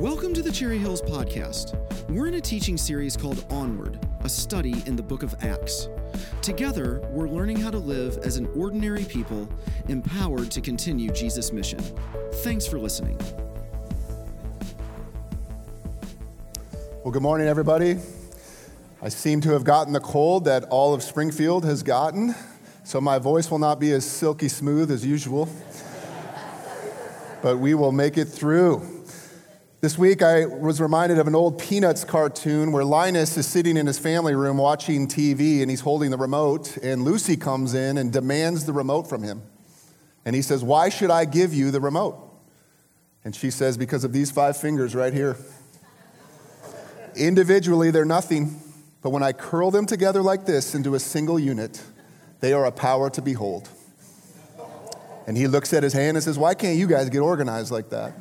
Welcome to the Cherry Hills Podcast. We're in a teaching series called Onward, a study in the book of Acts. Together, we're learning how to live as an ordinary people, empowered to continue Jesus' mission. Thanks for listening. Well, good morning, everybody. I seem to have gotten the cold that all of Springfield has gotten, so my voice will not be as silky smooth as usual. but we will make it through. This week, I was reminded of an old Peanuts cartoon where Linus is sitting in his family room watching TV and he's holding the remote, and Lucy comes in and demands the remote from him. And he says, Why should I give you the remote? And she says, Because of these five fingers right here. Individually, they're nothing, but when I curl them together like this into a single unit, they are a power to behold. And he looks at his hand and says, Why can't you guys get organized like that?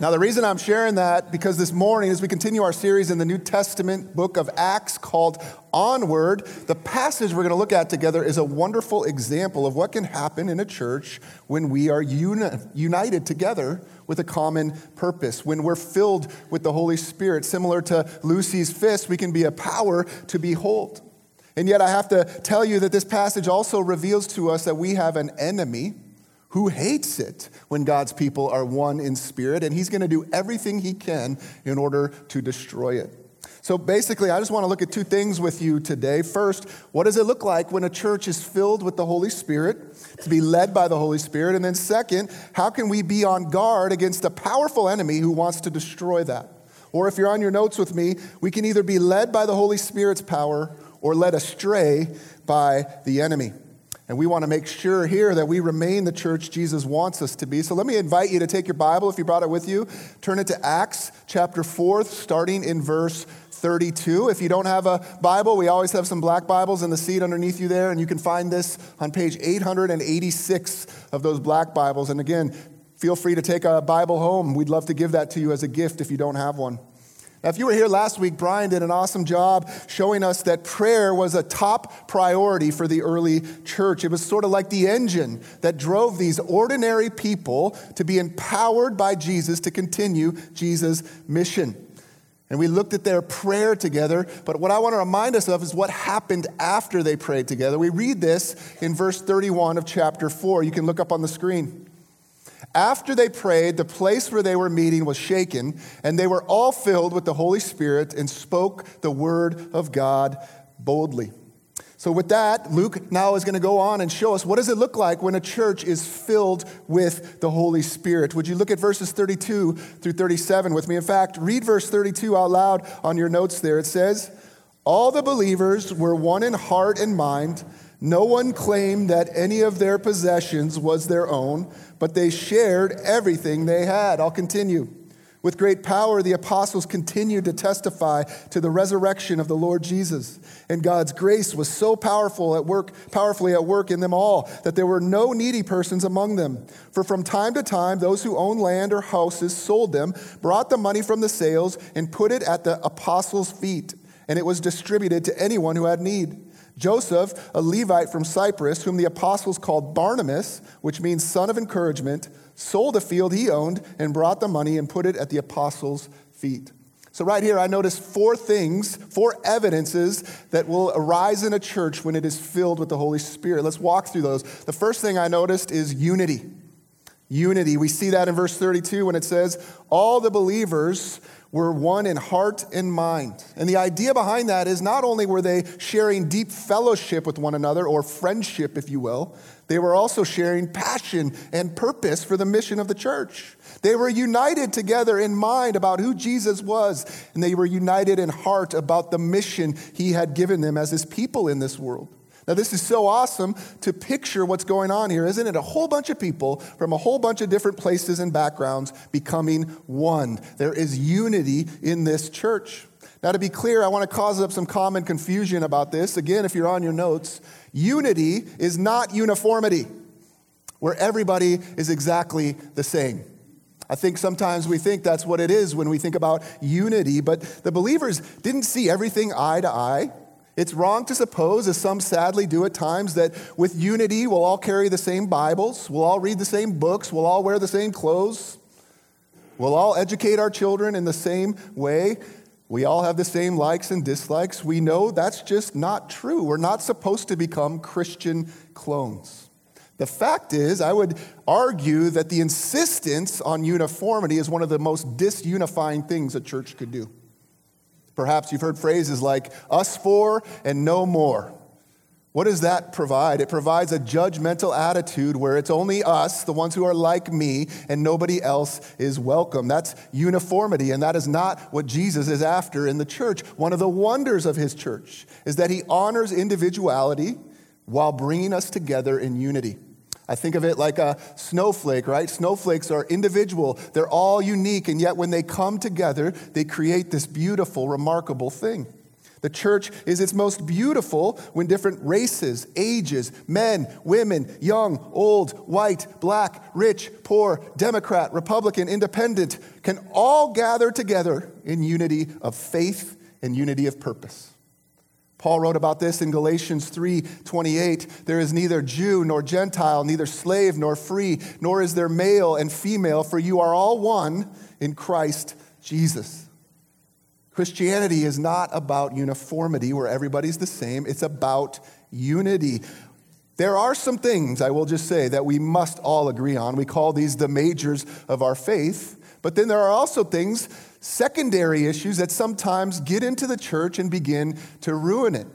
Now, the reason I'm sharing that, because this morning, as we continue our series in the New Testament book of Acts called Onward, the passage we're going to look at together is a wonderful example of what can happen in a church when we are uni- united together with a common purpose. When we're filled with the Holy Spirit, similar to Lucy's fist, we can be a power to behold. And yet, I have to tell you that this passage also reveals to us that we have an enemy who hates it when God's people are one in spirit, and he's going to do everything he can in order to destroy it. So basically, I just want to look at two things with you today. First, what does it look like when a church is filled with the Holy Spirit, to be led by the Holy Spirit? And then, second, how can we be on guard against a powerful enemy who wants to destroy that? Or if you're on your notes with me, we can either be led by the Holy Spirit's power or led astray by the enemy. And we want to make sure here that we remain the church Jesus wants us to be. So let me invite you to take your Bible, if you brought it with you, turn it to Acts chapter 4, starting in verse 32. If you don't have a Bible, we always have some black Bibles in the seat underneath you there, and you can find this on page 886 of those black Bibles. And again, feel free to take a Bible home. We'd love to give that to you as a gift if you don't have one. Now, if you were here last week, Brian did an awesome job showing us that prayer was a top priority for the early church. It was sort of like the engine that drove these ordinary people to be empowered by Jesus to continue Jesus' mission. And we looked at their prayer together, but what I want to remind us of is what happened after they prayed together. We read this in verse 31 of chapter 4. You can look up on the screen. After they prayed, the place where they were meeting was shaken, and they were all filled with the Holy Spirit and spoke the word of God boldly. So, with that, Luke now is going to go on and show us what does it look like when a church is filled with the Holy Spirit. Would you look at verses 32 through 37 with me? In fact, read verse 32 out loud on your notes there. It says, All the believers were one in heart and mind. No one claimed that any of their possessions was their own, but they shared everything they had. I'll continue. With great power, the apostles continued to testify to the resurrection of the Lord Jesus. And God's grace was so powerful at work, powerfully at work in them all that there were no needy persons among them. For from time to time, those who owned land or houses sold them, brought the money from the sales, and put it at the apostles' feet, and it was distributed to anyone who had need. Joseph, a Levite from Cyprus, whom the apostles called Barnabas, which means son of encouragement, sold a field he owned and brought the money and put it at the apostles' feet. So, right here, I notice four things, four evidences that will arise in a church when it is filled with the Holy Spirit. Let's walk through those. The first thing I noticed is unity. Unity. We see that in verse 32 when it says, All the believers were one in heart and mind. And the idea behind that is not only were they sharing deep fellowship with one another, or friendship, if you will, they were also sharing passion and purpose for the mission of the church. They were united together in mind about who Jesus was, and they were united in heart about the mission he had given them as his people in this world. Now, this is so awesome to picture what's going on here, isn't it? A whole bunch of people from a whole bunch of different places and backgrounds becoming one. There is unity in this church. Now, to be clear, I want to cause up some common confusion about this. Again, if you're on your notes, unity is not uniformity, where everybody is exactly the same. I think sometimes we think that's what it is when we think about unity, but the believers didn't see everything eye to eye. It's wrong to suppose, as some sadly do at times, that with unity we'll all carry the same Bibles, we'll all read the same books, we'll all wear the same clothes. We'll all educate our children in the same way. We all have the same likes and dislikes. We know that's just not true. We're not supposed to become Christian clones. The fact is, I would argue that the insistence on uniformity is one of the most disunifying things a church could do. Perhaps you've heard phrases like us four and no more. What does that provide? It provides a judgmental attitude where it's only us, the ones who are like me, and nobody else is welcome. That's uniformity, and that is not what Jesus is after in the church. One of the wonders of his church is that he honors individuality while bringing us together in unity. I think of it like a snowflake, right? Snowflakes are individual, they're all unique, and yet when they come together, they create this beautiful, remarkable thing. The church is its most beautiful when different races, ages, men, women, young, old, white, black, rich, poor, Democrat, Republican, independent can all gather together in unity of faith and unity of purpose. Paul wrote about this in Galatians 3:28. There is neither Jew nor Gentile, neither slave nor free, nor is there male and female, for you are all one in Christ Jesus. Christianity is not about uniformity where everybody's the same, it's about unity. There are some things, I will just say, that we must all agree on. We call these the majors of our faith. But then there are also things, secondary issues, that sometimes get into the church and begin to ruin it.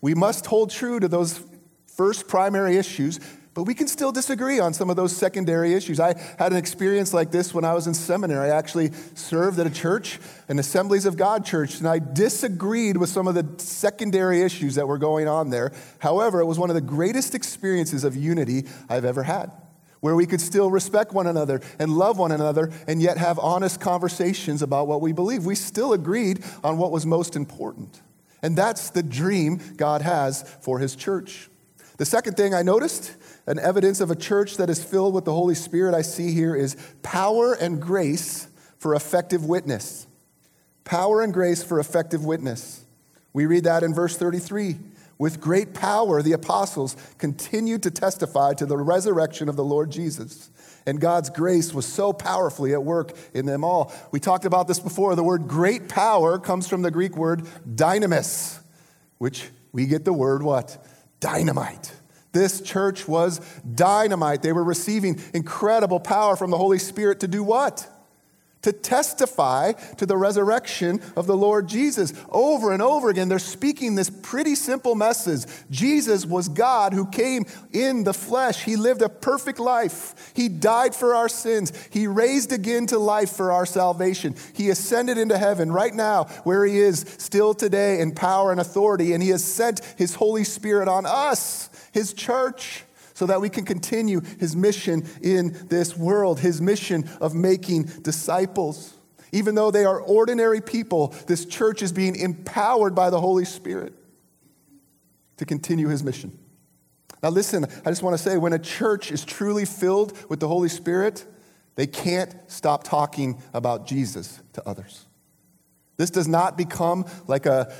We must hold true to those first primary issues but we can still disagree on some of those secondary issues. I had an experience like this when I was in seminary. I actually served at a church, an Assemblies of God church, and I disagreed with some of the secondary issues that were going on there. However, it was one of the greatest experiences of unity I've ever had, where we could still respect one another and love one another and yet have honest conversations about what we believe. We still agreed on what was most important. And that's the dream God has for his church. The second thing I noticed an evidence of a church that is filled with the Holy Spirit I see here is power and grace for effective witness. Power and grace for effective witness. We read that in verse 33. With great power, the apostles continued to testify to the resurrection of the Lord Jesus. And God's grace was so powerfully at work in them all. We talked about this before. The word great power comes from the Greek word dynamis, which we get the word what? Dynamite. This church was dynamite. They were receiving incredible power from the Holy Spirit to do what? To testify to the resurrection of the Lord Jesus. Over and over again, they're speaking this pretty simple message. Jesus was God who came in the flesh. He lived a perfect life. He died for our sins. He raised again to life for our salvation. He ascended into heaven right now, where He is still today in power and authority, and He has sent His Holy Spirit on us his church, so that we can continue his mission in this world, his mission of making disciples. Even though they are ordinary people, this church is being empowered by the Holy Spirit to continue his mission. Now, listen, I just want to say when a church is truly filled with the Holy Spirit, they can't stop talking about Jesus to others. This does not become like a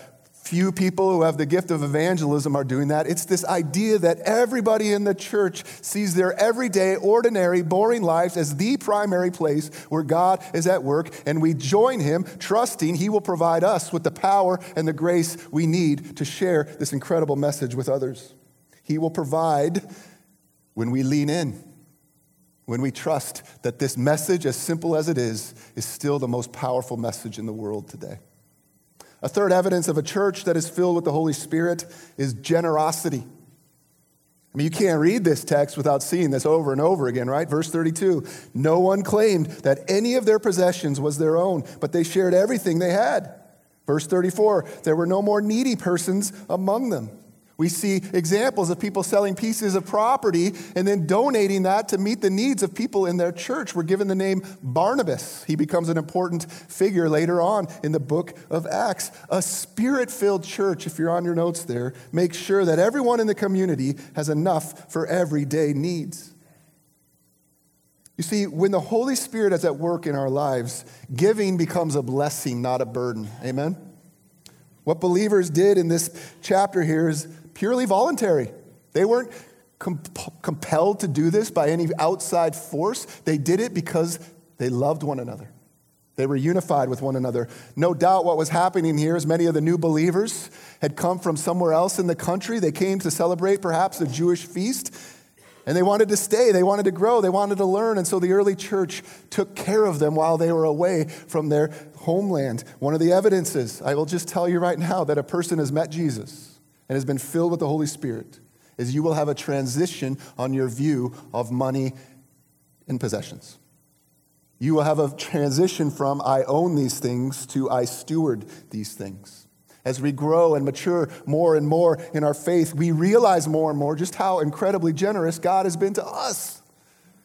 Few people who have the gift of evangelism are doing that. It's this idea that everybody in the church sees their everyday, ordinary, boring lives as the primary place where God is at work, and we join Him, trusting He will provide us with the power and the grace we need to share this incredible message with others. He will provide when we lean in, when we trust that this message, as simple as it is, is still the most powerful message in the world today. A third evidence of a church that is filled with the Holy Spirit is generosity. I mean, you can't read this text without seeing this over and over again, right? Verse 32 No one claimed that any of their possessions was their own, but they shared everything they had. Verse 34 There were no more needy persons among them. We see examples of people selling pieces of property and then donating that to meet the needs of people in their church. We're given the name Barnabas. He becomes an important figure later on in the book of Acts. A spirit filled church, if you're on your notes there, makes sure that everyone in the community has enough for everyday needs. You see, when the Holy Spirit is at work in our lives, giving becomes a blessing, not a burden. Amen? What believers did in this chapter here is purely voluntary. They weren't comp- compelled to do this by any outside force. They did it because they loved one another. They were unified with one another. No doubt what was happening here is many of the new believers had come from somewhere else in the country. They came to celebrate perhaps a Jewish feast, and they wanted to stay. They wanted to grow. They wanted to learn. And so the early church took care of them while they were away from their homeland. One of the evidences, I will just tell you right now, that a person has met Jesus and has been filled with the Holy Spirit is you will have a transition on your view of money and possessions. You will have a transition from I own these things to I steward these things. As we grow and mature more and more in our faith, we realize more and more just how incredibly generous God has been to us.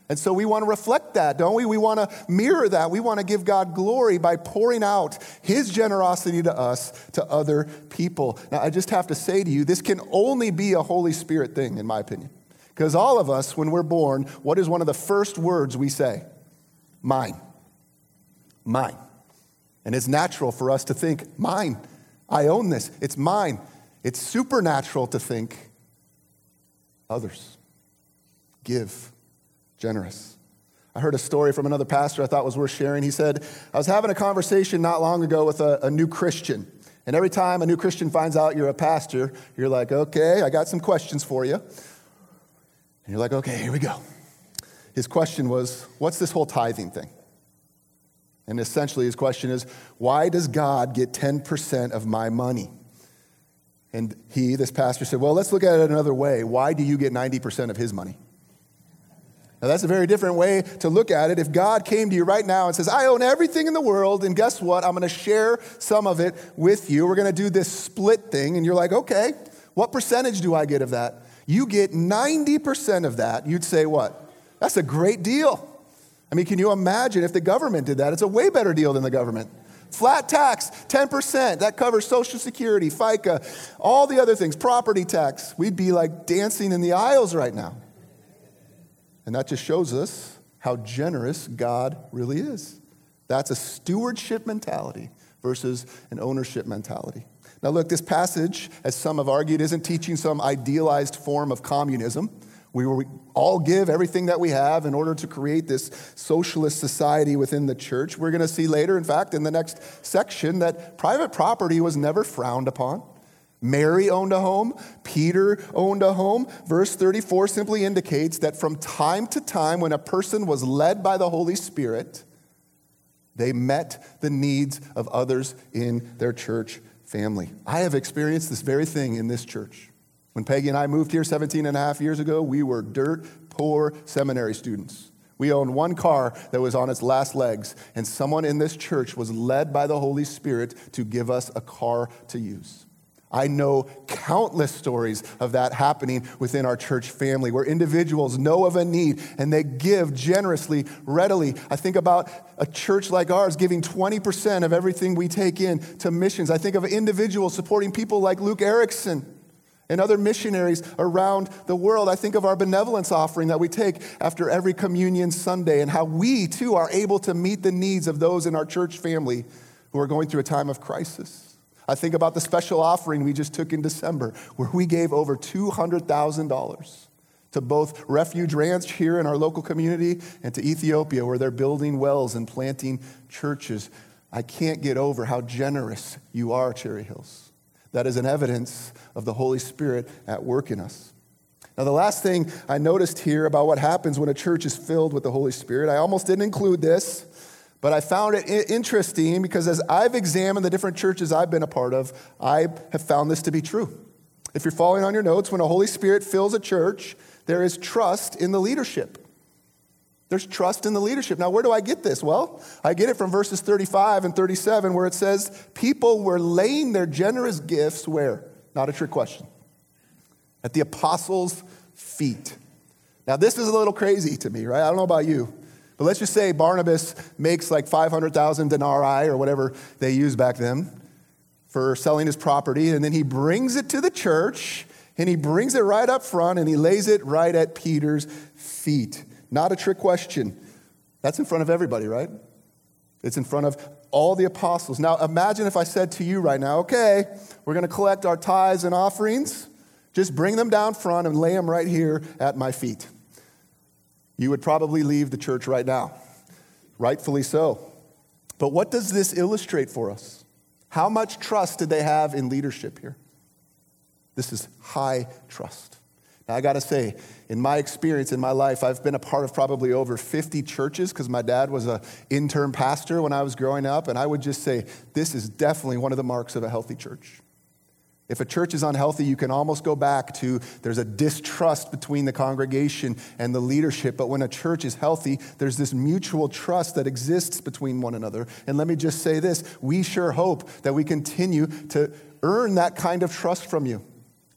And so we want to reflect that, don't we? We want to mirror that. We want to give God glory by pouring out His generosity to us to other people. Now, I just have to say to you, this can only be a Holy Spirit thing, in my opinion. Because all of us, when we're born, what is one of the first words we say? Mine. Mine. And it's natural for us to think, mine. I own this. It's mine. It's supernatural to think, others. Give generous. I heard a story from another pastor I thought was worth sharing. He said, I was having a conversation not long ago with a, a new Christian. And every time a new Christian finds out you're a pastor, you're like, okay, I got some questions for you. And you're like, okay, here we go. His question was, what's this whole tithing thing? And essentially, his question is, why does God get 10% of my money? And he, this pastor, said, well, let's look at it another way. Why do you get 90% of his money? Now, that's a very different way to look at it. If God came to you right now and says, I own everything in the world, and guess what? I'm going to share some of it with you. We're going to do this split thing. And you're like, okay, what percentage do I get of that? You get 90% of that. You'd say, what? That's a great deal. I mean, can you imagine if the government did that? It's a way better deal than the government. Flat tax, 10%. That covers Social Security, FICA, all the other things, property tax. We'd be like dancing in the aisles right now. And that just shows us how generous God really is. That's a stewardship mentality versus an ownership mentality. Now, look, this passage, as some have argued, isn't teaching some idealized form of communism. We all give everything that we have in order to create this socialist society within the church. We're going to see later, in fact, in the next section, that private property was never frowned upon. Mary owned a home, Peter owned a home. Verse 34 simply indicates that from time to time, when a person was led by the Holy Spirit, they met the needs of others in their church family. I have experienced this very thing in this church. When Peggy and I moved here 17 and a half years ago, we were dirt poor seminary students. We owned one car that was on its last legs, and someone in this church was led by the Holy Spirit to give us a car to use. I know countless stories of that happening within our church family where individuals know of a need and they give generously, readily. I think about a church like ours giving 20% of everything we take in to missions. I think of individuals supporting people like Luke Erickson and other missionaries around the world. I think of our benevolence offering that we take after every communion Sunday and how we too are able to meet the needs of those in our church family who are going through a time of crisis. I think about the special offering we just took in December, where we gave over $200,000 to both Refuge Ranch here in our local community and to Ethiopia, where they're building wells and planting churches. I can't get over how generous you are, Cherry Hills. That is an evidence of the Holy Spirit at work in us. Now, the last thing I noticed here about what happens when a church is filled with the Holy Spirit, I almost didn't include this, but I found it interesting because as I've examined the different churches I've been a part of, I have found this to be true. If you're following on your notes, when a Holy Spirit fills a church, there is trust in the leadership. There's trust in the leadership. Now, where do I get this? Well, I get it from verses 35 and 37, where it says, People were laying their generous gifts where? Not a trick question. At the apostles' feet. Now, this is a little crazy to me, right? I don't know about you. But let's just say Barnabas makes like 500,000 denarii or whatever they used back then for selling his property, and then he brings it to the church and he brings it right up front and he lays it right at Peter's feet. Not a trick question. That's in front of everybody, right? It's in front of all the apostles. Now, imagine if I said to you right now, okay, we're going to collect our tithes and offerings. Just bring them down front and lay them right here at my feet you would probably leave the church right now. Rightfully so. But what does this illustrate for us? How much trust did they have in leadership here? This is high trust. Now, I got to say, in my experience in my life, I've been a part of probably over 50 churches because my dad was an intern pastor when I was growing up. And I would just say, this is definitely one of the marks of a healthy church. If a church is unhealthy, you can almost go back to there's a distrust between the congregation and the leadership. But when a church is healthy, there's this mutual trust that exists between one another. And let me just say this we sure hope that we continue to earn that kind of trust from you.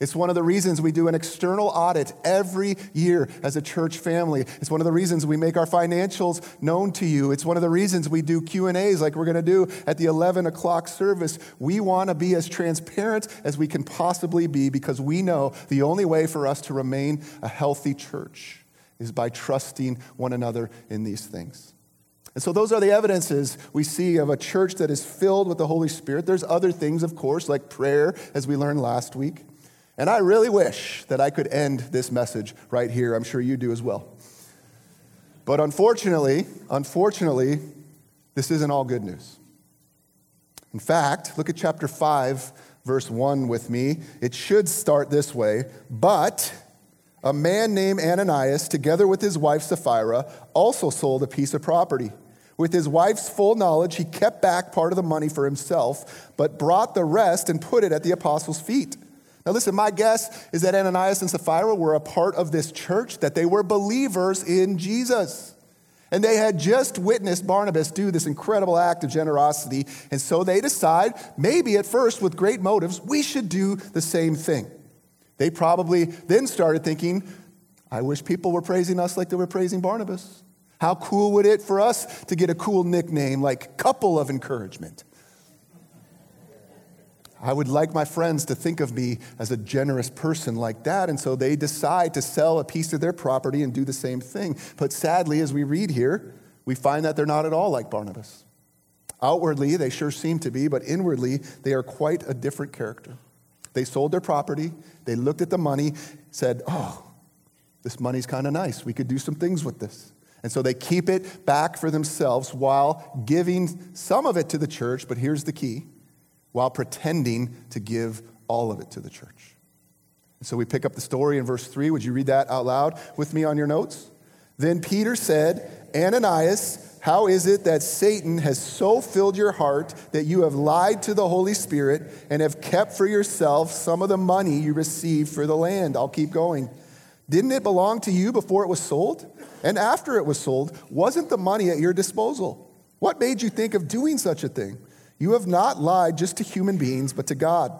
It's one of the reasons we do an external audit every year as a church family. It's one of the reasons we make our financials known to you. It's one of the reasons we do Q&As like we're going to do at the 11 o'clock service. We want to be as transparent as we can possibly be because we know the only way for us to remain a healthy church is by trusting one another in these things. And so, those are the evidences we see of a church that is filled with the Holy Spirit. There's other things, of course, like prayer, as we learned last week. And I really wish that I could end this message right here. I'm sure you do as well. But unfortunately, unfortunately, this isn't all good news. In fact, look at chapter 5, verse 1 with me. It should start this way But a man named Ananias, together with his wife Sapphira, also sold a piece of property. With his wife's full knowledge, he kept back part of the money for himself, but brought the rest and put it at the apostles' feet. Now, listen, my guess is that Ananias and Sapphira were a part of this church, that they were believers in Jesus. And they had just witnessed Barnabas do this incredible act of generosity. And so they decide, maybe at first with great motives, we should do the same thing. They probably then started thinking, I wish people were praising us like they were praising Barnabas. How cool would it for us to get a cool nickname like Couple of Encouragement? I would like my friends to think of me as a generous person like that. And so they decide to sell a piece of their property and do the same thing. But sadly, as we read here, we find that they're not at all like Barnabas. Outwardly, they sure seem to be, but inwardly, they are quite a different character. They sold their property, they looked at the money, said, Oh, this money's kind of nice. We could do some things with this. And so they keep it back for themselves while giving some of it to the church. But here's the key while pretending to give all of it to the church. so we pick up the story in verse 3. Would you read that out loud with me on your notes? Then Peter said, Ananias, how is it that Satan has so filled your heart that you have lied to the Holy Spirit and have kept for yourself some of the money you received for the land? I'll keep going. Didn't it belong to you before it was sold? And after it was sold, wasn't the money at your disposal? What made you think of doing such a thing? You have not lied just to human beings, but to God.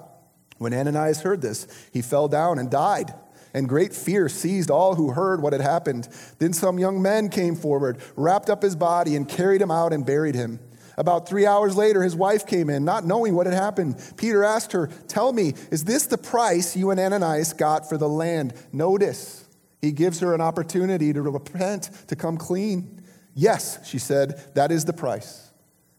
When Ananias heard this, he fell down and died. And great fear seized all who heard what had happened. Then some young men came forward, wrapped up his body, and carried him out and buried him. About three hours later, his wife came in, not knowing what had happened. Peter asked her, Tell me, is this the price you and Ananias got for the land? Notice, he gives her an opportunity to repent, to come clean. Yes, she said, that is the price.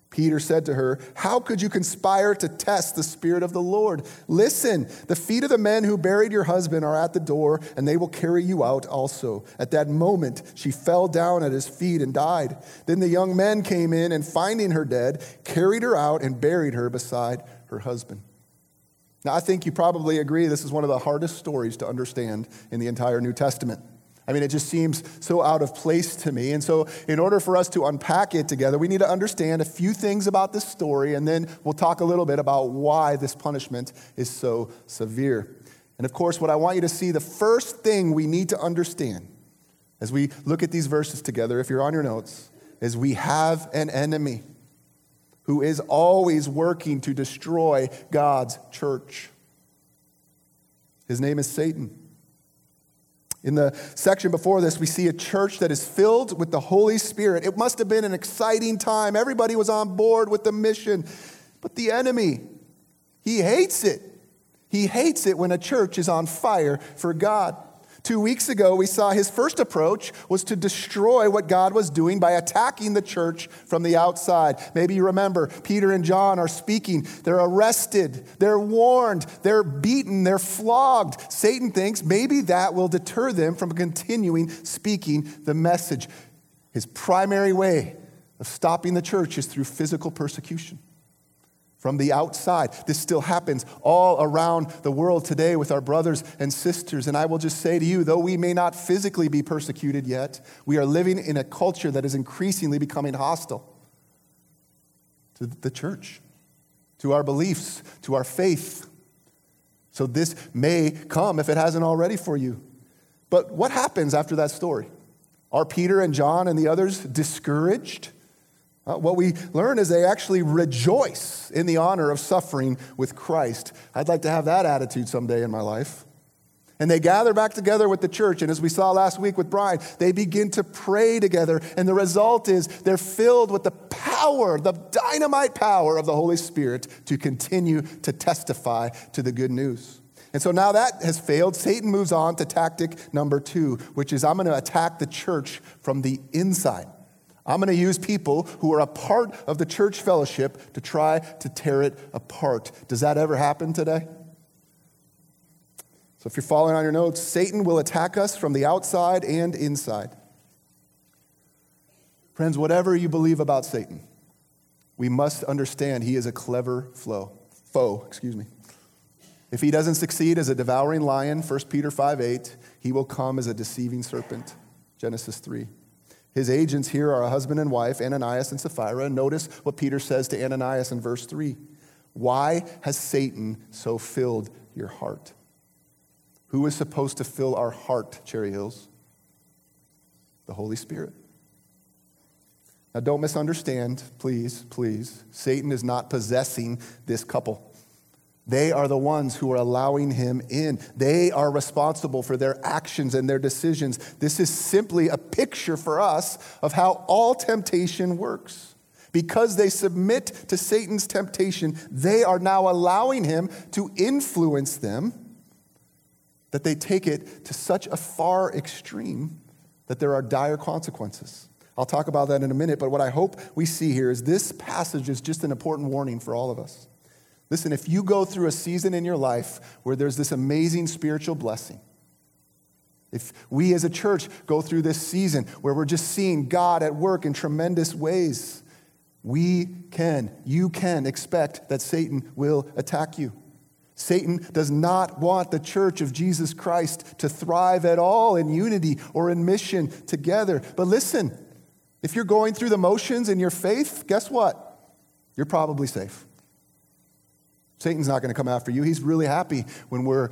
Peter said to her, How could you conspire to test the Spirit of the Lord? Listen, the feet of the men who buried your husband are at the door, and they will carry you out also. At that moment, she fell down at his feet and died. Then the young men came in, and finding her dead, carried her out and buried her beside her husband. Now, I think you probably agree this is one of the hardest stories to understand in the entire New Testament. I mean, it just seems so out of place to me. And so, in order for us to unpack it together, we need to understand a few things about this story, and then we'll talk a little bit about why this punishment is so severe. And of course, what I want you to see the first thing we need to understand as we look at these verses together, if you're on your notes, is we have an enemy who is always working to destroy God's church. His name is Satan. In the section before this, we see a church that is filled with the Holy Spirit. It must have been an exciting time. Everybody was on board with the mission. But the enemy, he hates it. He hates it when a church is on fire for God. Two weeks ago, we saw his first approach was to destroy what God was doing by attacking the church from the outside. Maybe you remember Peter and John are speaking. They're arrested, they're warned, they're beaten, they're flogged. Satan thinks maybe that will deter them from continuing speaking the message. His primary way of stopping the church is through physical persecution from the outside. This still happens all around the world today with our brothers and sisters. And I will just say to you, though we may not physically be persecuted yet, we are living in a culture that is increasingly becoming hostile to the church, to our beliefs, to our faith. So this may come if it hasn't already for you. But what happens after that story? Are Peter and John and the others discouraged? Uh, what we learn is they actually rejoice in the honor of suffering with Christ. I'd like to have that attitude someday in my life. And they gather back together with the church. And as we saw last week with Brian, they begin to pray together. And the result is they're filled with the power, the dynamite power of the Holy Spirit to continue to testify to the good news. And so now that has failed, Satan moves on to tactic number two, which is I'm going to attack the church from the inside. I'm going to use people who are a part of the church fellowship to try to tear it apart. Does that ever happen today? So, if you're following on your notes, Satan will attack us from the outside and inside. Friends, whatever you believe about Satan, we must understand he is a clever flow, foe, excuse me. If he doesn't succeed as a devouring lion, 1 Peter 5 8, he will come as a deceiving serpent, Genesis 3. His agents here are a husband and wife, Ananias and Sapphira. Notice what Peter says to Ananias in verse 3 Why has Satan so filled your heart? Who is supposed to fill our heart, Cherry Hills? The Holy Spirit. Now, don't misunderstand, please, please. Satan is not possessing this couple. They are the ones who are allowing him in. They are responsible for their actions and their decisions. This is simply a picture for us of how all temptation works. Because they submit to Satan's temptation, they are now allowing him to influence them that they take it to such a far extreme that there are dire consequences. I'll talk about that in a minute, but what I hope we see here is this passage is just an important warning for all of us. Listen, if you go through a season in your life where there's this amazing spiritual blessing, if we as a church go through this season where we're just seeing God at work in tremendous ways, we can, you can expect that Satan will attack you. Satan does not want the church of Jesus Christ to thrive at all in unity or in mission together. But listen, if you're going through the motions in your faith, guess what? You're probably safe. Satan's not going to come after you. He's really happy when we're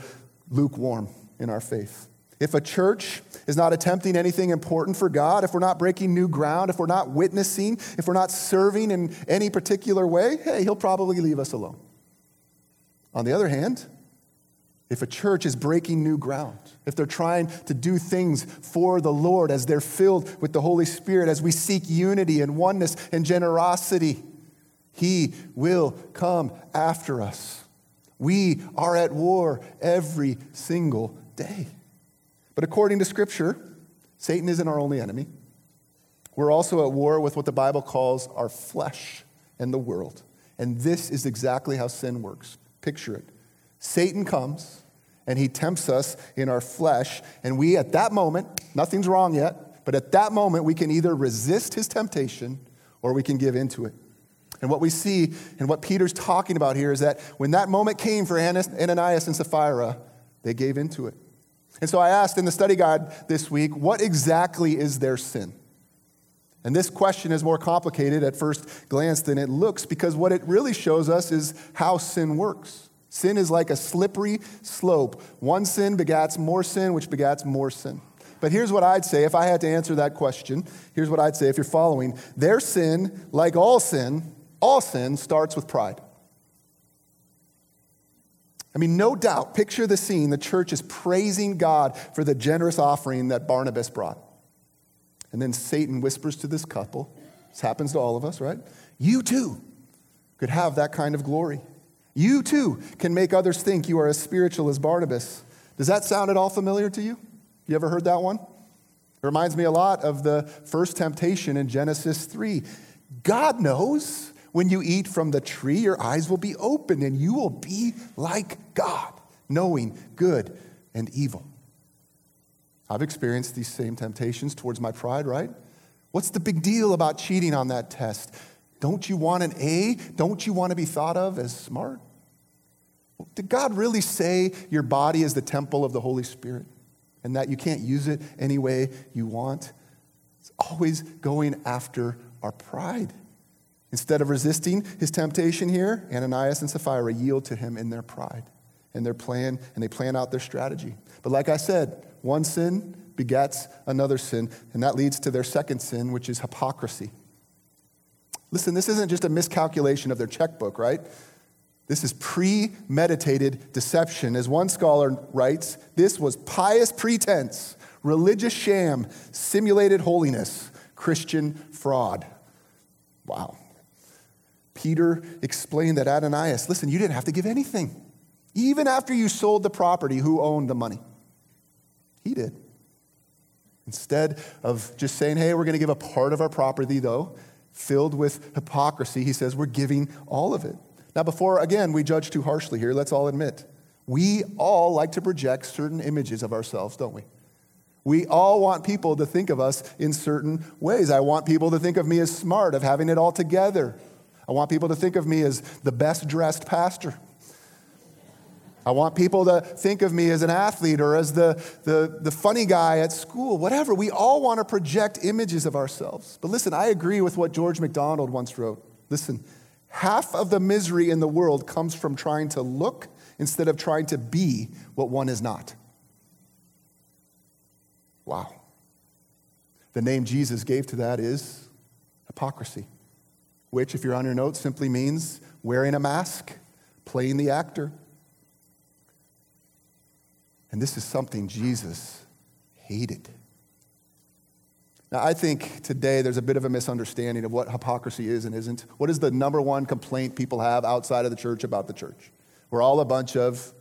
lukewarm in our faith. If a church is not attempting anything important for God, if we're not breaking new ground, if we're not witnessing, if we're not serving in any particular way, hey, he'll probably leave us alone. On the other hand, if a church is breaking new ground, if they're trying to do things for the Lord as they're filled with the Holy Spirit, as we seek unity and oneness and generosity, he will come after us. We are at war every single day. But according to Scripture, Satan isn't our only enemy. We're also at war with what the Bible calls our flesh and the world. And this is exactly how sin works. Picture it Satan comes and he tempts us in our flesh, and we, at that moment, nothing's wrong yet, but at that moment, we can either resist his temptation or we can give into it. And what we see and what Peter's talking about here is that when that moment came for Ananias and Sapphira, they gave into it. And so I asked in the study guide this week, what exactly is their sin? And this question is more complicated at first glance than it looks because what it really shows us is how sin works. Sin is like a slippery slope. One sin begats more sin, which begats more sin. But here's what I'd say if I had to answer that question. Here's what I'd say if you're following. Their sin, like all sin, all sin starts with pride. I mean, no doubt, picture the scene. The church is praising God for the generous offering that Barnabas brought. And then Satan whispers to this couple, this happens to all of us, right? You too could have that kind of glory. You too can make others think you are as spiritual as Barnabas. Does that sound at all familiar to you? You ever heard that one? It reminds me a lot of the first temptation in Genesis 3. God knows when you eat from the tree, your eyes will be opened and you will be like God, knowing good and evil. I've experienced these same temptations towards my pride, right? What's the big deal about cheating on that test? Don't you want an A? Don't you want to be thought of as smart? Did God really say your body is the temple of the Holy Spirit and that you can't use it any way you want? It's always going after our pride. Instead of resisting his temptation here, Ananias and Sapphira yield to him in their pride and their plan, and they plan out their strategy. But like I said, one sin begets another sin, and that leads to their second sin, which is hypocrisy. Listen, this isn't just a miscalculation of their checkbook, right? This is premeditated deception. As one scholar writes, this was pious pretense, religious sham, simulated holiness, Christian fraud. Wow. Peter explained that Ananias, listen, you didn't have to give anything. Even after you sold the property, who owned the money? He did. Instead of just saying, hey, we're going to give a part of our property, though, filled with hypocrisy, he says, we're giving all of it. Now, before, again, we judge too harshly here, let's all admit, we all like to project certain images of ourselves, don't we? We all want people to think of us in certain ways. I want people to think of me as smart, of having it all together. I want people to think of me as the best dressed pastor. I want people to think of me as an athlete or as the, the, the funny guy at school, whatever. We all want to project images of ourselves. But listen, I agree with what George MacDonald once wrote. Listen, half of the misery in the world comes from trying to look instead of trying to be what one is not. Wow. The name Jesus gave to that is hypocrisy, which, if you're on your notes, simply means wearing a mask, playing the actor. And this is something Jesus hated. Now, I think today there's a bit of a misunderstanding of what hypocrisy is and isn't. What is the number one complaint people have outside of the church about the church? We're all a bunch of.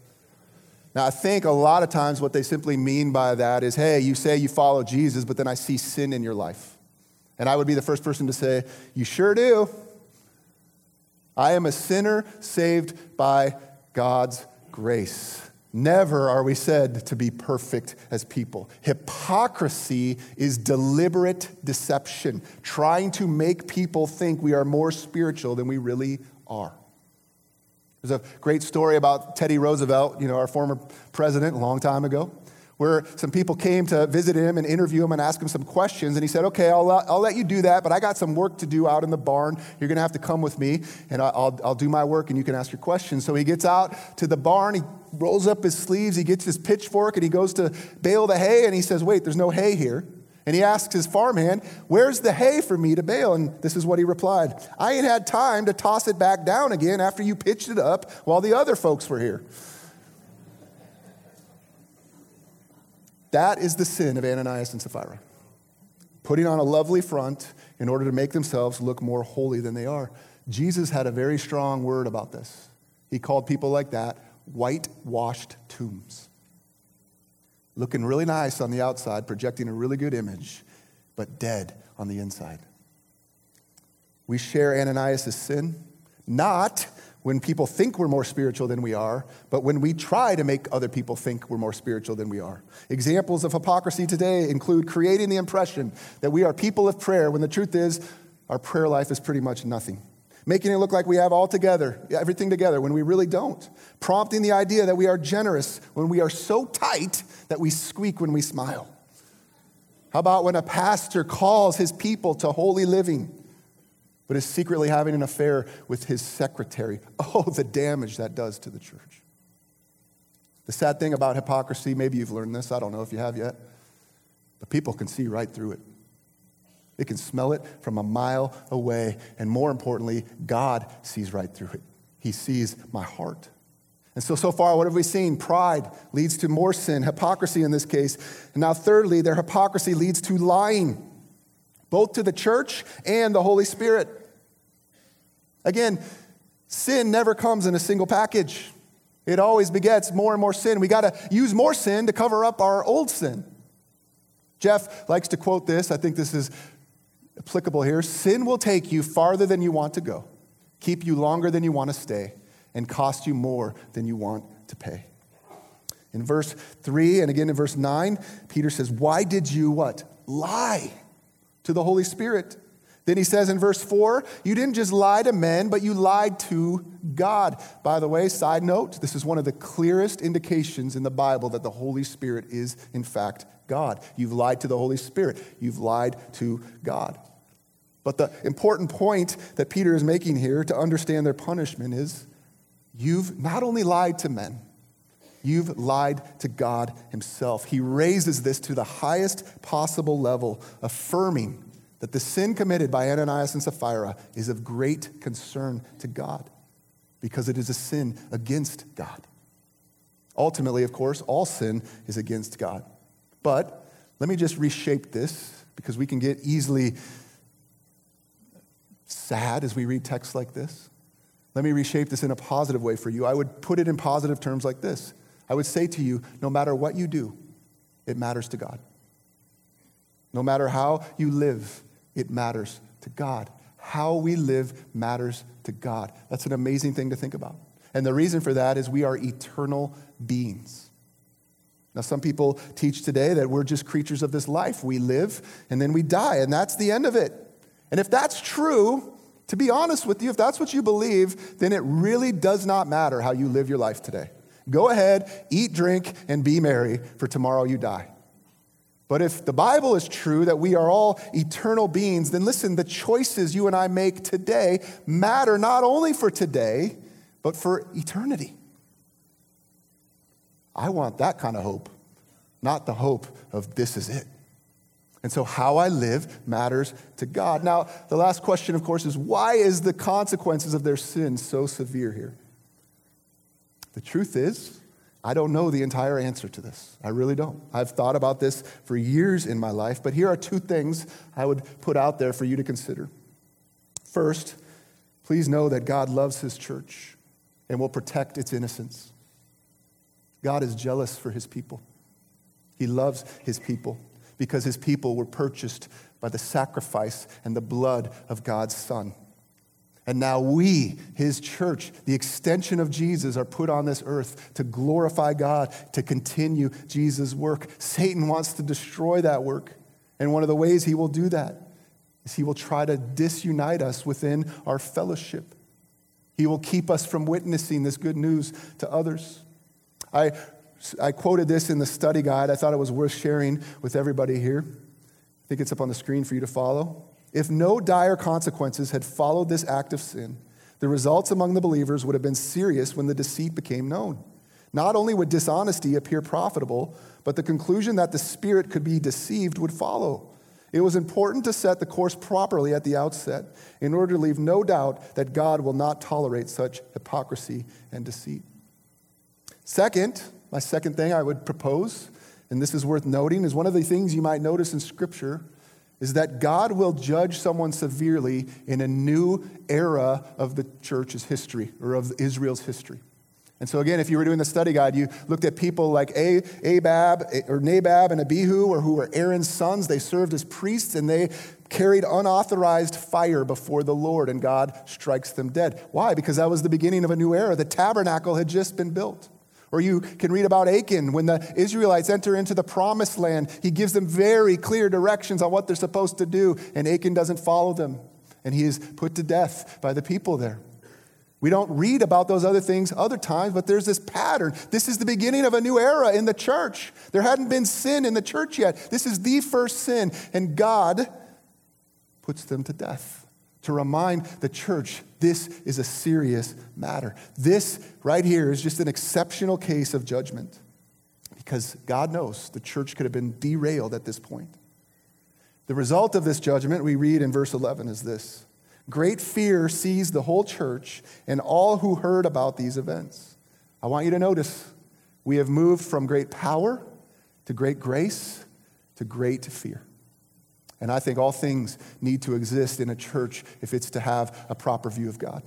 Now, I think a lot of times what they simply mean by that is hey, you say you follow Jesus, but then I see sin in your life. And I would be the first person to say, you sure do. I am a sinner saved by God's grace. Never are we said to be perfect as people. Hypocrisy is deliberate deception, trying to make people think we are more spiritual than we really are. There's a great story about Teddy Roosevelt, you know, our former president, a long time ago where some people came to visit him and interview him and ask him some questions. And he said, Okay, I'll, uh, I'll let you do that, but I got some work to do out in the barn. You're going to have to come with me, and I'll, I'll do my work, and you can ask your questions. So he gets out to the barn. He rolls up his sleeves. He gets his pitchfork, and he goes to bale the hay. And he says, Wait, there's no hay here. And he asks his farmhand, Where's the hay for me to bale? And this is what he replied I ain't had time to toss it back down again after you pitched it up while the other folks were here. That is the sin of Ananias and Sapphira. Putting on a lovely front in order to make themselves look more holy than they are. Jesus had a very strong word about this. He called people like that whitewashed tombs. Looking really nice on the outside, projecting a really good image, but dead on the inside. We share Ananias' sin, not when people think we're more spiritual than we are, but when we try to make other people think we're more spiritual than we are. Examples of hypocrisy today include creating the impression that we are people of prayer when the truth is our prayer life is pretty much nothing. Making it look like we have all together, everything together, when we really don't. Prompting the idea that we are generous when we are so tight that we squeak when we smile. How about when a pastor calls his people to holy living? But is secretly having an affair with his secretary. Oh, the damage that does to the church. The sad thing about hypocrisy, maybe you've learned this, I don't know if you have yet, but people can see right through it. They can smell it from a mile away. And more importantly, God sees right through it. He sees my heart. And so, so far, what have we seen? Pride leads to more sin, hypocrisy in this case. And now, thirdly, their hypocrisy leads to lying both to the church and the Holy Spirit. Again, sin never comes in a single package. It always begets more and more sin. We got to use more sin to cover up our old sin. Jeff likes to quote this. I think this is applicable here. Sin will take you farther than you want to go, keep you longer than you want to stay, and cost you more than you want to pay. In verse 3 and again in verse 9, Peter says, Why did you what? Lie to the Holy Spirit. Then he says in verse 4, you didn't just lie to men, but you lied to God. By the way, side note, this is one of the clearest indications in the Bible that the Holy Spirit is, in fact, God. You've lied to the Holy Spirit, you've lied to God. But the important point that Peter is making here to understand their punishment is you've not only lied to men, you've lied to God Himself. He raises this to the highest possible level, affirming that the sin committed by Ananias and Sapphira is of great concern to God because it is a sin against God. Ultimately, of course, all sin is against God. But let me just reshape this because we can get easily sad as we read texts like this. Let me reshape this in a positive way for you. I would put it in positive terms like this I would say to you, no matter what you do, it matters to God. No matter how you live, it matters to God. How we live matters to God. That's an amazing thing to think about. And the reason for that is we are eternal beings. Now, some people teach today that we're just creatures of this life. We live and then we die, and that's the end of it. And if that's true, to be honest with you, if that's what you believe, then it really does not matter how you live your life today. Go ahead, eat, drink, and be merry, for tomorrow you die. But if the Bible is true that we are all eternal beings, then listen, the choices you and I make today matter not only for today, but for eternity. I want that kind of hope, not the hope of this is it. And so, how I live matters to God. Now, the last question, of course, is why is the consequences of their sin so severe here? The truth is, I don't know the entire answer to this. I really don't. I've thought about this for years in my life, but here are two things I would put out there for you to consider. First, please know that God loves his church and will protect its innocence. God is jealous for his people. He loves his people because his people were purchased by the sacrifice and the blood of God's Son. And now we, his church, the extension of Jesus, are put on this earth to glorify God, to continue Jesus' work. Satan wants to destroy that work. And one of the ways he will do that is he will try to disunite us within our fellowship. He will keep us from witnessing this good news to others. I, I quoted this in the study guide. I thought it was worth sharing with everybody here. I think it's up on the screen for you to follow. If no dire consequences had followed this act of sin, the results among the believers would have been serious when the deceit became known. Not only would dishonesty appear profitable, but the conclusion that the Spirit could be deceived would follow. It was important to set the course properly at the outset in order to leave no doubt that God will not tolerate such hypocrisy and deceit. Second, my second thing I would propose, and this is worth noting, is one of the things you might notice in Scripture is that God will judge someone severely in a new era of the church's history or of Israel's history. And so, again, if you were doing the study guide, you looked at people like Abab or Nadab and Abihu, or who were Aaron's sons. They served as priests and they carried unauthorized fire before the Lord, and God strikes them dead. Why? Because that was the beginning of a new era. The tabernacle had just been built. Or you can read about Achan. When the Israelites enter into the promised land, he gives them very clear directions on what they're supposed to do, and Achan doesn't follow them, and he is put to death by the people there. We don't read about those other things other times, but there's this pattern. This is the beginning of a new era in the church. There hadn't been sin in the church yet. This is the first sin, and God puts them to death to remind the church this is a serious matter. This right here is just an exceptional case of judgment because God knows the church could have been derailed at this point. The result of this judgment, we read in verse 11, is this Great fear seized the whole church and all who heard about these events. I want you to notice we have moved from great power to great grace to great fear. And I think all things need to exist in a church if it's to have a proper view of God.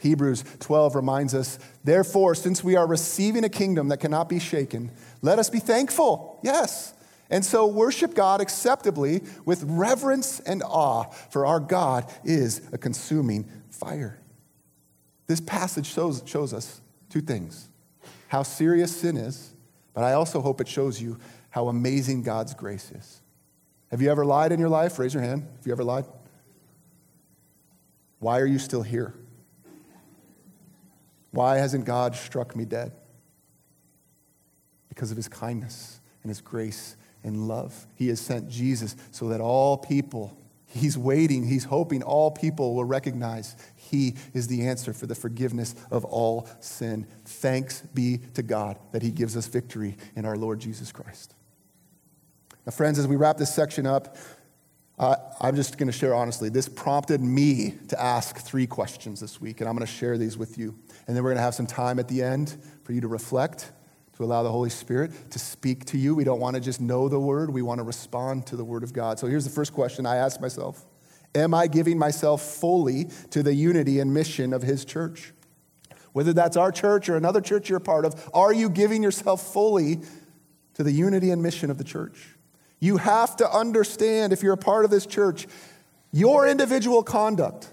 Hebrews 12 reminds us, therefore, since we are receiving a kingdom that cannot be shaken, let us be thankful. Yes. And so worship God acceptably with reverence and awe, for our God is a consuming fire. This passage shows, shows us two things how serious sin is, but I also hope it shows you how amazing God's grace is. Have you ever lied in your life? Raise your hand Have you ever lied. Why are you still here? Why hasn't God struck me dead? Because of his kindness and his grace and love. He has sent Jesus so that all people, he's waiting, he's hoping all people will recognize he is the answer for the forgiveness of all sin. Thanks be to God that he gives us victory in our Lord Jesus Christ. Now, friends, as we wrap this section up, uh, I'm just going to share honestly. This prompted me to ask three questions this week, and I'm going to share these with you. And then we're going to have some time at the end for you to reflect, to allow the Holy Spirit to speak to you. We don't want to just know the Word, we want to respond to the Word of God. So here's the first question I asked myself Am I giving myself fully to the unity and mission of His church? Whether that's our church or another church you're part of, are you giving yourself fully to the unity and mission of the church? You have to understand, if you're a part of this church, your individual conduct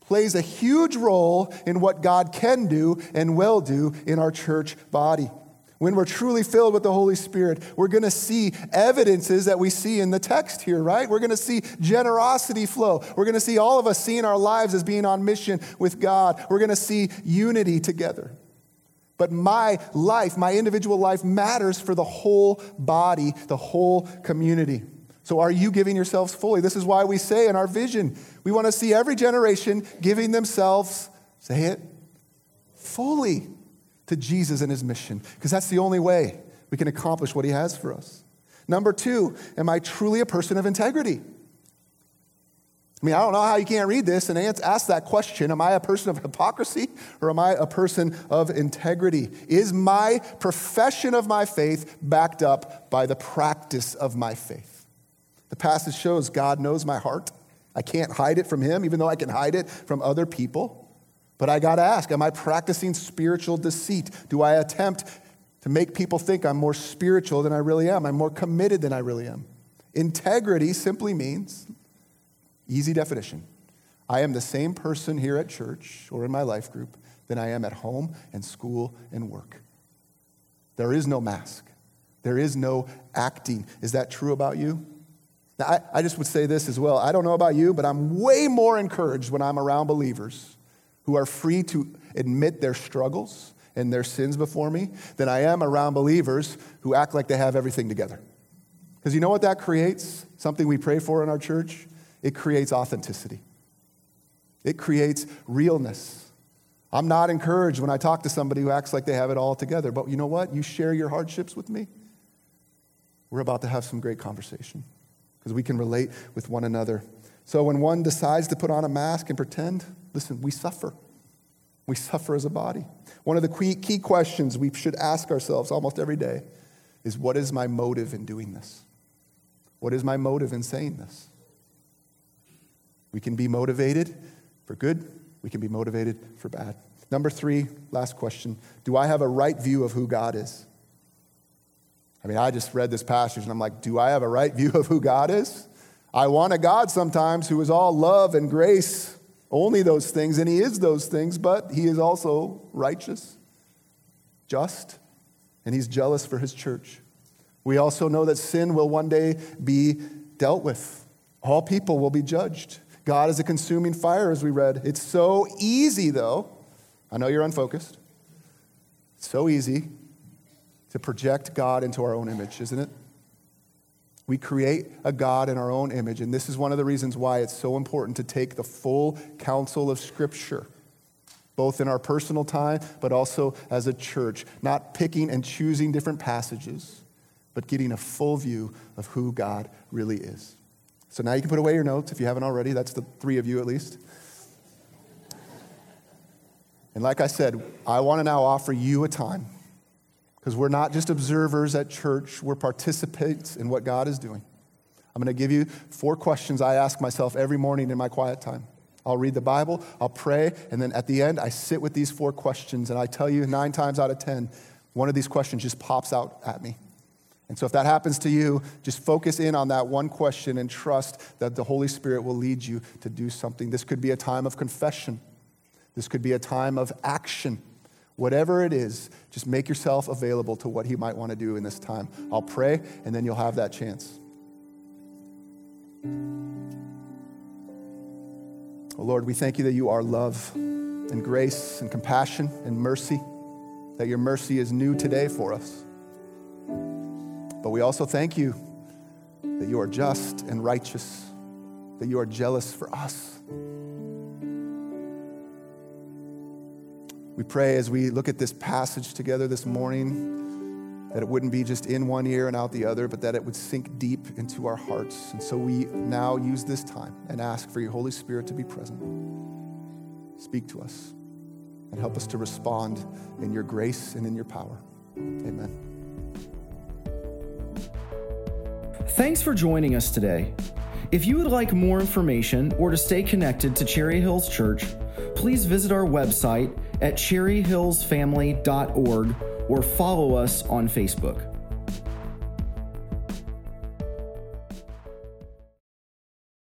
plays a huge role in what God can do and will do in our church body. When we're truly filled with the Holy Spirit, we're going to see evidences that we see in the text here, right? We're going to see generosity flow. We're going to see all of us seeing our lives as being on mission with God. We're going to see unity together. But my life, my individual life, matters for the whole body, the whole community. So, are you giving yourselves fully? This is why we say in our vision, we want to see every generation giving themselves, say it, fully to Jesus and his mission, because that's the only way we can accomplish what he has for us. Number two, am I truly a person of integrity? I mean, I don't know how you can't read this and ask that question Am I a person of hypocrisy or am I a person of integrity? Is my profession of my faith backed up by the practice of my faith? The passage shows God knows my heart. I can't hide it from Him, even though I can hide it from other people. But I got to ask Am I practicing spiritual deceit? Do I attempt to make people think I'm more spiritual than I really am? I'm more committed than I really am. Integrity simply means Easy definition. I am the same person here at church or in my life group than I am at home and school and work. There is no mask. There is no acting. Is that true about you? Now, I, I just would say this as well. I don't know about you, but I'm way more encouraged when I'm around believers who are free to admit their struggles and their sins before me than I am around believers who act like they have everything together. Because you know what that creates? Something we pray for in our church? It creates authenticity, it creates realness. I'm not encouraged when I talk to somebody who acts like they have it all together, but you know what? You share your hardships with me. We're about to have some great conversation because we can relate with one another. So when one decides to put on a mask and pretend, listen, we suffer. We suffer as a body. One of the key questions we should ask ourselves almost every day is what is my motive in doing this? What is my motive in saying this? We can be motivated for good, we can be motivated for bad. Number three, last question Do I have a right view of who God is? I mean, I just read this passage and I'm like, Do I have a right view of who God is? I want a God sometimes who is all love and grace, only those things, and He is those things, but He is also righteous, just, and He's jealous for His church. We also know that sin will one day be dealt with, all people will be judged. God is a consuming fire, as we read. It's so easy, though. I know you're unfocused. It's so easy to project God into our own image, isn't it? We create a God in our own image, and this is one of the reasons why it's so important to take the full counsel of Scripture, both in our personal time, but also as a church, not picking and choosing different passages, but getting a full view of who God really is. So now you can put away your notes if you haven't already. That's the three of you at least. And like I said, I want to now offer you a time because we're not just observers at church, we're participants in what God is doing. I'm going to give you four questions I ask myself every morning in my quiet time. I'll read the Bible, I'll pray, and then at the end, I sit with these four questions. And I tell you, nine times out of 10, one of these questions just pops out at me. And so, if that happens to you, just focus in on that one question and trust that the Holy Spirit will lead you to do something. This could be a time of confession, this could be a time of action. Whatever it is, just make yourself available to what He might want to do in this time. I'll pray, and then you'll have that chance. Oh Lord, we thank you that you are love and grace and compassion and mercy, that your mercy is new today for us. But we also thank you that you are just and righteous, that you are jealous for us. We pray as we look at this passage together this morning that it wouldn't be just in one ear and out the other, but that it would sink deep into our hearts. And so we now use this time and ask for your Holy Spirit to be present. Speak to us and help us to respond in your grace and in your power. Amen. Thanks for joining us today. If you would like more information or to stay connected to Cherry Hills Church, please visit our website at cherryhillsfamily.org or follow us on Facebook.